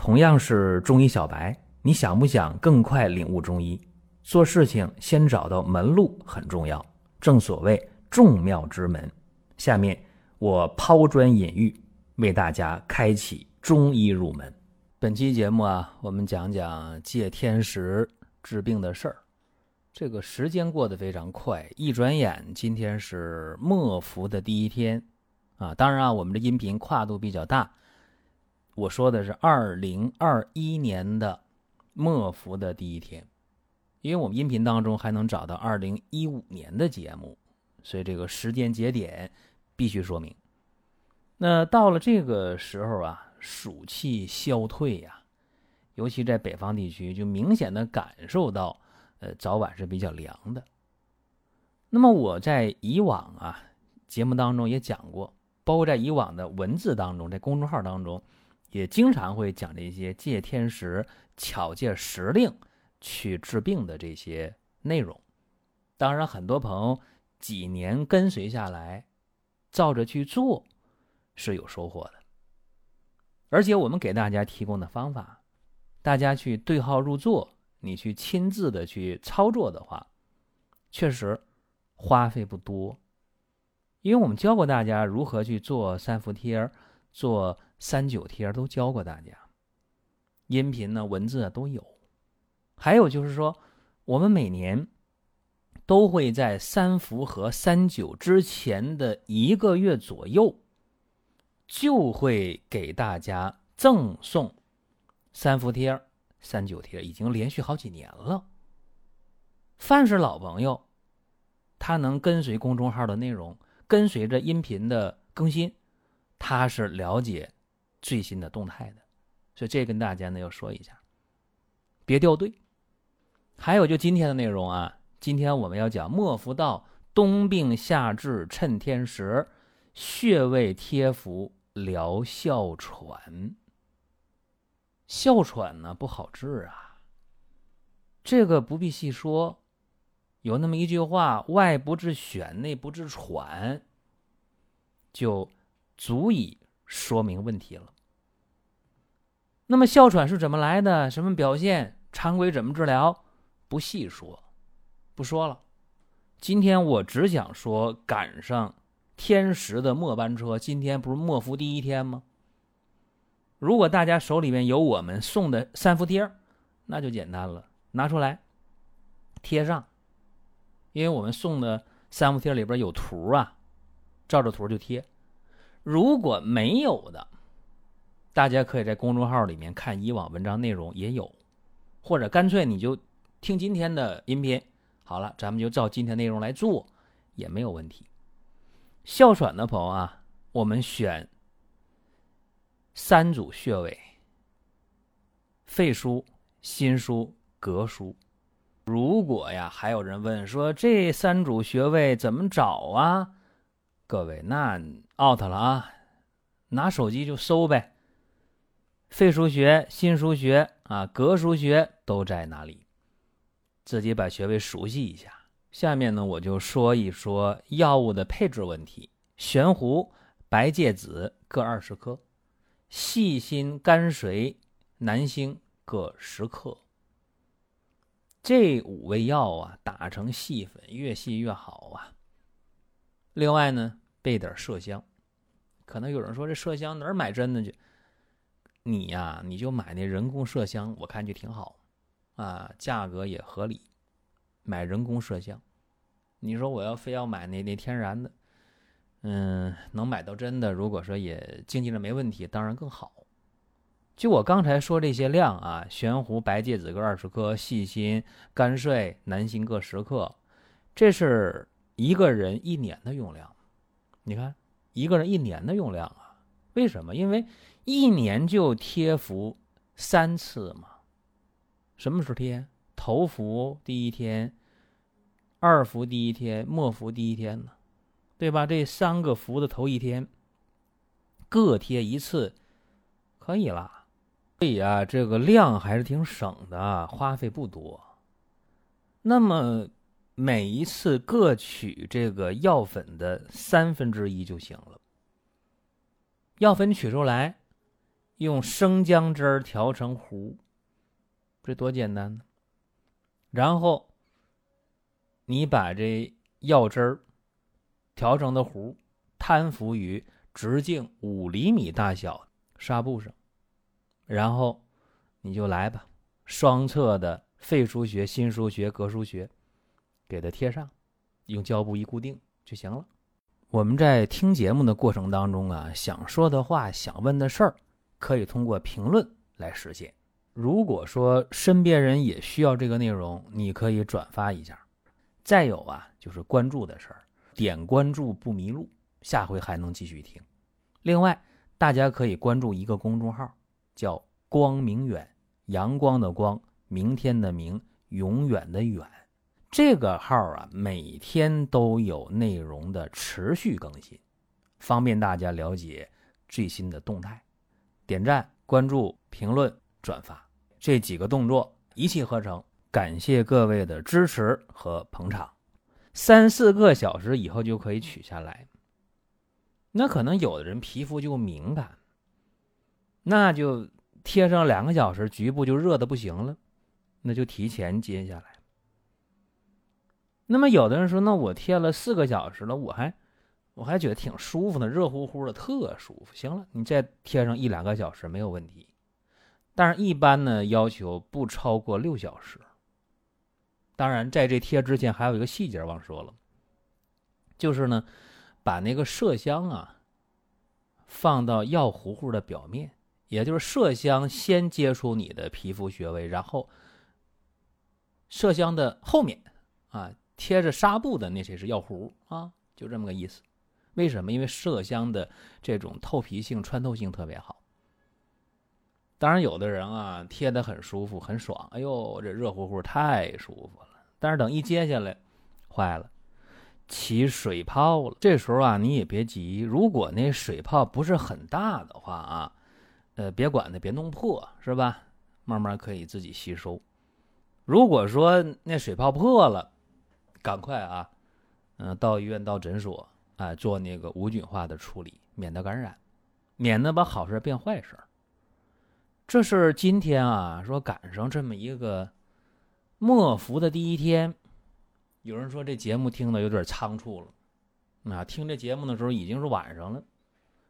同样是中医小白，你想不想更快领悟中医？做事情先找到门路很重要，正所谓众妙之门。下面我抛砖引玉，为大家开启中医入门。本期节目啊，我们讲讲借天时治病的事儿。这个时间过得非常快，一转眼今天是末伏的第一天啊。当然啊，我们的音频跨度比较大，我说的是二零二一年的末伏的第一天，因为我们音频当中还能找到二零一五年的节目，所以这个时间节点必须说明。那到了这个时候啊，暑气消退呀，尤其在北方地区，就明显的感受到。呃，早晚是比较凉的。那么我在以往啊节目当中也讲过，包括在以往的文字当中，在公众号当中，也经常会讲这些借天时、巧借时令去治病的这些内容。当然，很多朋友几年跟随下来，照着去做是有收获的。而且我们给大家提供的方法，大家去对号入座。你去亲自的去操作的话，确实花费不多，因为我们教过大家如何去做三伏贴、做三九贴，都教过大家。音频呢、文字啊都有。还有就是说，我们每年都会在三伏和三九之前的一个月左右，就会给大家赠送三伏贴。三九贴已经连续好几年了。凡是老朋友，他能跟随公众号的内容，跟随着音频的更新，他是了解最新的动态的。所以这跟大家呢要说一下，别掉队。还有就今天的内容啊，今天我们要讲末伏到冬病夏治趁天时，穴位贴服疗哮喘。哮喘呢不好治啊，这个不必细说，有那么一句话：“外不治癣，内不治喘”，就足以说明问题了。那么哮喘是怎么来的？什么表现？常规怎么治疗？不细说，不说了。今天我只想说，赶上天时的末班车。今天不是末伏第一天吗？如果大家手里面有我们送的三伏贴那就简单了，拿出来贴上，因为我们送的三伏贴里边有图啊，照着图就贴。如果没有的，大家可以在公众号里面看以往文章内容也有，或者干脆你就听今天的音频，好了，咱们就照今天内容来做也没有问题。哮喘的朋友啊，我们选。三组穴位：肺腧、心腧、膈腧。如果呀，还有人问说这三组穴位怎么找啊？各位，那 out 了啊！拿手机就搜呗。肺腧穴、心腧穴啊、膈腧穴都在哪里？自己把穴位熟悉一下。下面呢，我就说一说药物的配置问题：玄胡、白芥子各二十克。细辛、甘水、南星各十克。这五味药啊，打成细粉，越细越好啊。另外呢，备点麝香。可能有人说，这麝香哪儿买真的去？你呀，你就买那人工麝香，我看就挺好啊，价格也合理。买人工麝香，你说我要非要买那那天然的？嗯，能买到真的，如果说也经济上没问题，当然更好。就我刚才说这些量啊，悬壶、白芥子各二十克，细辛、甘遂、南星各十克，这是一个人一年的用量。你看，一个人一年的用量啊？为什么？因为一年就贴服三次嘛。什么时候贴？头伏第一天，二伏第一天，末伏第一天呢？对吧？这三个伏的头一天，各贴一次，可以啦。所以啊，这个量还是挺省的，花费不多。那么每一次各取这个药粉的三分之一就行了。药粉取出来，用生姜汁儿调成糊，这多简单呢。然后你把这药汁儿调成的糊，摊浮于直径五厘米大小纱布上，然后你就来吧，双侧的肺腧穴、心腧穴、膈腧穴，给它贴上，用胶布一固定就行了。我们在听节目的过程当中啊，想说的话、想问的事儿，可以通过评论来实现。如果说身边人也需要这个内容，你可以转发一下。再有啊，就是关注的事儿，点关注不迷路，下回还能继续听。另外，大家可以关注一个公众号，叫“光明远”，阳光的光，明天的明，永远的远。这个号啊，每天都有内容的持续更新，方便大家了解最新的动态。点赞、关注、评论、转发这几个动作一气呵成，感谢各位的支持和捧场。三四个小时以后就可以取下来。那可能有的人皮肤就敏感，那就贴上两个小时，局部就热的不行了，那就提前揭下来。那么有的人说，那我贴了四个小时了，我还我还觉得挺舒服的，热乎乎的，特舒服。行了，你再贴上一两个小时没有问题，但是一般呢要求不超过六小时。当然，在这贴之前还有一个细节忘说了，就是呢，把那个麝香啊放到药糊糊的表面，也就是麝香先接触你的皮肤穴位，然后麝香的后面啊。贴着纱布的那些是药糊啊，就这么个意思。为什么？因为麝香的这种透皮性、穿透性特别好。当然，有的人啊贴的很舒服、很爽，哎呦，这热乎乎太舒服了。但是等一揭下来，坏了，起水泡了。这时候啊，你也别急，如果那水泡不是很大的话啊，呃，别管它，别弄破，是吧？慢慢可以自己吸收。如果说那水泡破了，赶快啊，嗯，到医院、到诊所啊，做那个无菌化的处理，免得感染，免得把好事变坏事。这是今天啊，说赶上这么一个末伏的第一天，有人说这节目听的有点仓促了，啊，听这节目的时候已经是晚上了，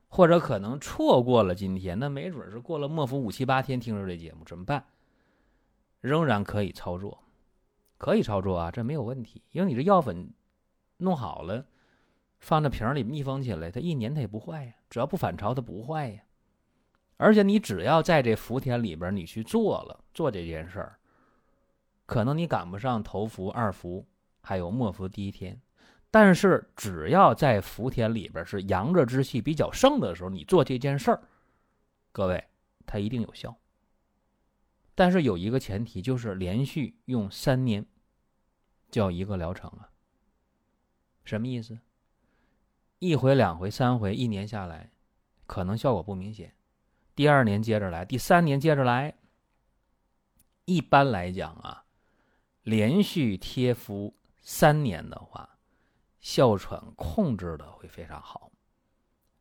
或者可能错过了今天，那没准是过了末伏五七八天听着这节目，怎么办？仍然可以操作。可以操作啊，这没有问题，因为你这药粉弄好了，放在瓶里密封起来，它一年它也不坏呀，只要不反潮它不坏呀。而且你只要在这伏天里边你去做了做这件事儿，可能你赶不上头伏、二伏还有末伏第一天，但是只要在伏天里边是阳热之气比较盛的时候，你做这件事儿，各位它一定有效。但是有一个前提，就是连续用三年，叫一个疗程啊。什么意思？一回、两回、三回，一年下来，可能效果不明显。第二年接着来，第三年接着来。一般来讲啊，连续贴敷三年的话，哮喘控制的会非常好，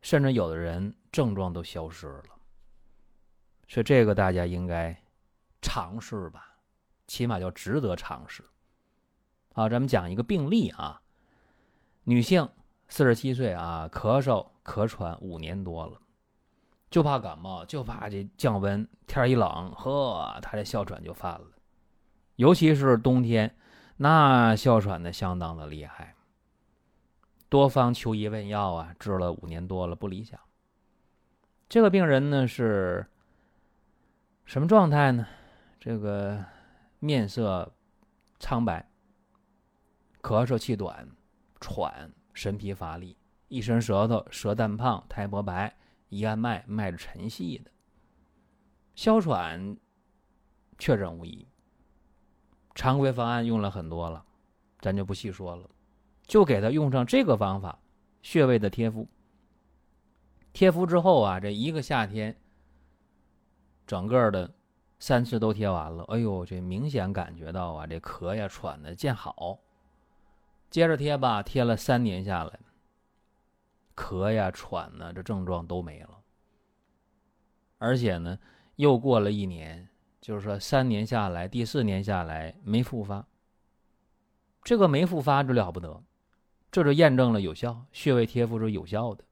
甚至有的人症状都消失了。所以这个大家应该。尝试吧，起码叫值得尝试。好，咱们讲一个病例啊，女性，四十七岁啊，咳嗽咳喘五年多了，就怕感冒，就怕这降温，天一冷，呵，她这哮喘就犯了。尤其是冬天，那哮喘的相当的厉害。多方求医问药啊，治了五年多了，不理想。这个病人呢是什么状态呢？这个面色苍白，咳嗽气短，喘，神疲乏力，一伸舌头，舌淡胖，苔薄白，一按脉，脉沉细的。哮喘确诊无疑，常规方案用了很多了，咱就不细说了，就给他用上这个方法，穴位的贴敷。贴敷之后啊，这一个夏天，整个的。三次都贴完了，哎呦，这明显感觉到啊，这咳呀喘的见好。接着贴吧，贴了三年下来，咳呀喘呢，这症状都没了。而且呢，又过了一年，就是说三年下来，第四年下来没复发。这个没复发就了不得，这就验证了有效，穴位贴敷是有效的。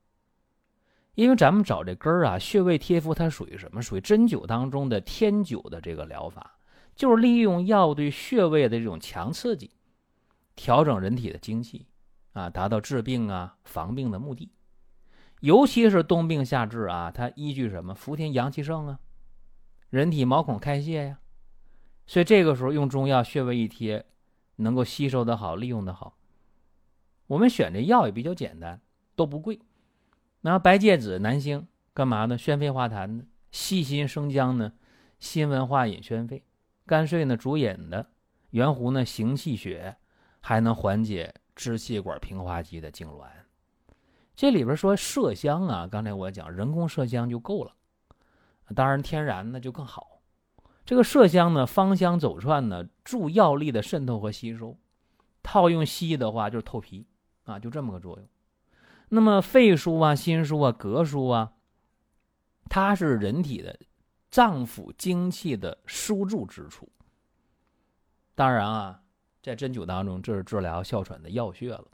因为咱们找这根儿啊，穴位贴敷它属于什么？属于针灸当中的天灸的这个疗法，就是利用药对穴位的这种强刺激，调整人体的精气，啊，达到治病啊、防病的目的。尤其是冬病夏治啊，它依据什么？伏天阳气盛啊，人体毛孔开泄呀，所以这个时候用中药穴位一贴，能够吸收的好，利用的好。我们选这药也比较简单，都不贵。那白芥子、南星干嘛呢？宣肺化痰的；细辛生姜呢，辛温化饮宣肺；甘遂呢，主饮的；圆弧呢，行气血，还能缓解支气管平滑肌的痉挛。这里边说麝香啊，刚才我讲人工麝香就够了，当然天然的就更好。这个麝香呢，芳香走窜呢，助药力的渗透和吸收。套用西医的话，就是透皮啊，就这么个作用。那么肺腧啊、心腧啊、膈腧啊，它是人体的脏腑精气的输注之处。当然啊，在针灸当中，这是治疗哮喘的要穴了，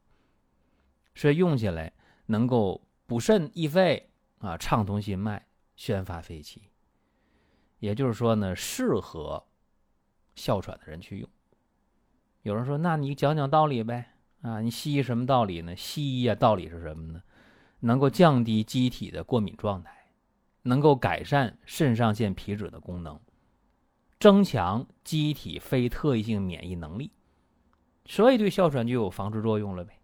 所以用起来能够补肾益肺啊，畅通心脉，宣发肺气。也就是说呢，适合哮喘的人去用。有人说：“那你讲讲道理呗。”啊，你西医什么道理呢？西医啊，道理是什么呢？能够降低机体的过敏状态，能够改善肾上腺皮质的功能，增强机体非特异性免疫能力，所以对哮喘就有防治作用了呗。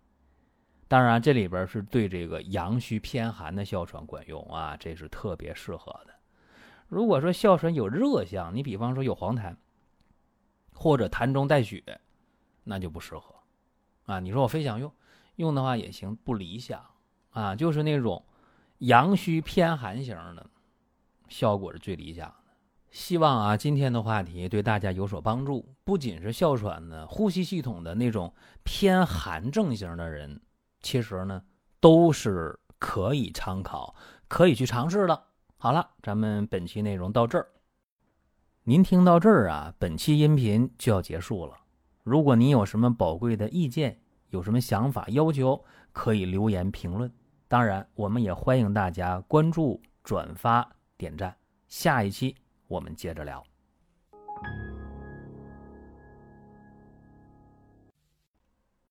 当然，这里边是对这个阳虚偏寒的哮喘管用啊，这是特别适合的。如果说哮喘有热象，你比方说有黄痰，或者痰中带血，那就不适合。啊，你说我非想用，用的话也行，不理想啊，就是那种阳虚偏寒型的，效果是最理想的。希望啊，今天的话题对大家有所帮助。不仅是哮喘的，呼吸系统的那种偏寒症型的人，其实呢都是可以参考、可以去尝试的。好了，咱们本期内容到这儿，您听到这儿啊，本期音频就要结束了。如果您有什么宝贵的意见，有什么想法要求，可以留言评论。当然，我们也欢迎大家关注、转发、点赞。下一期我们接着聊。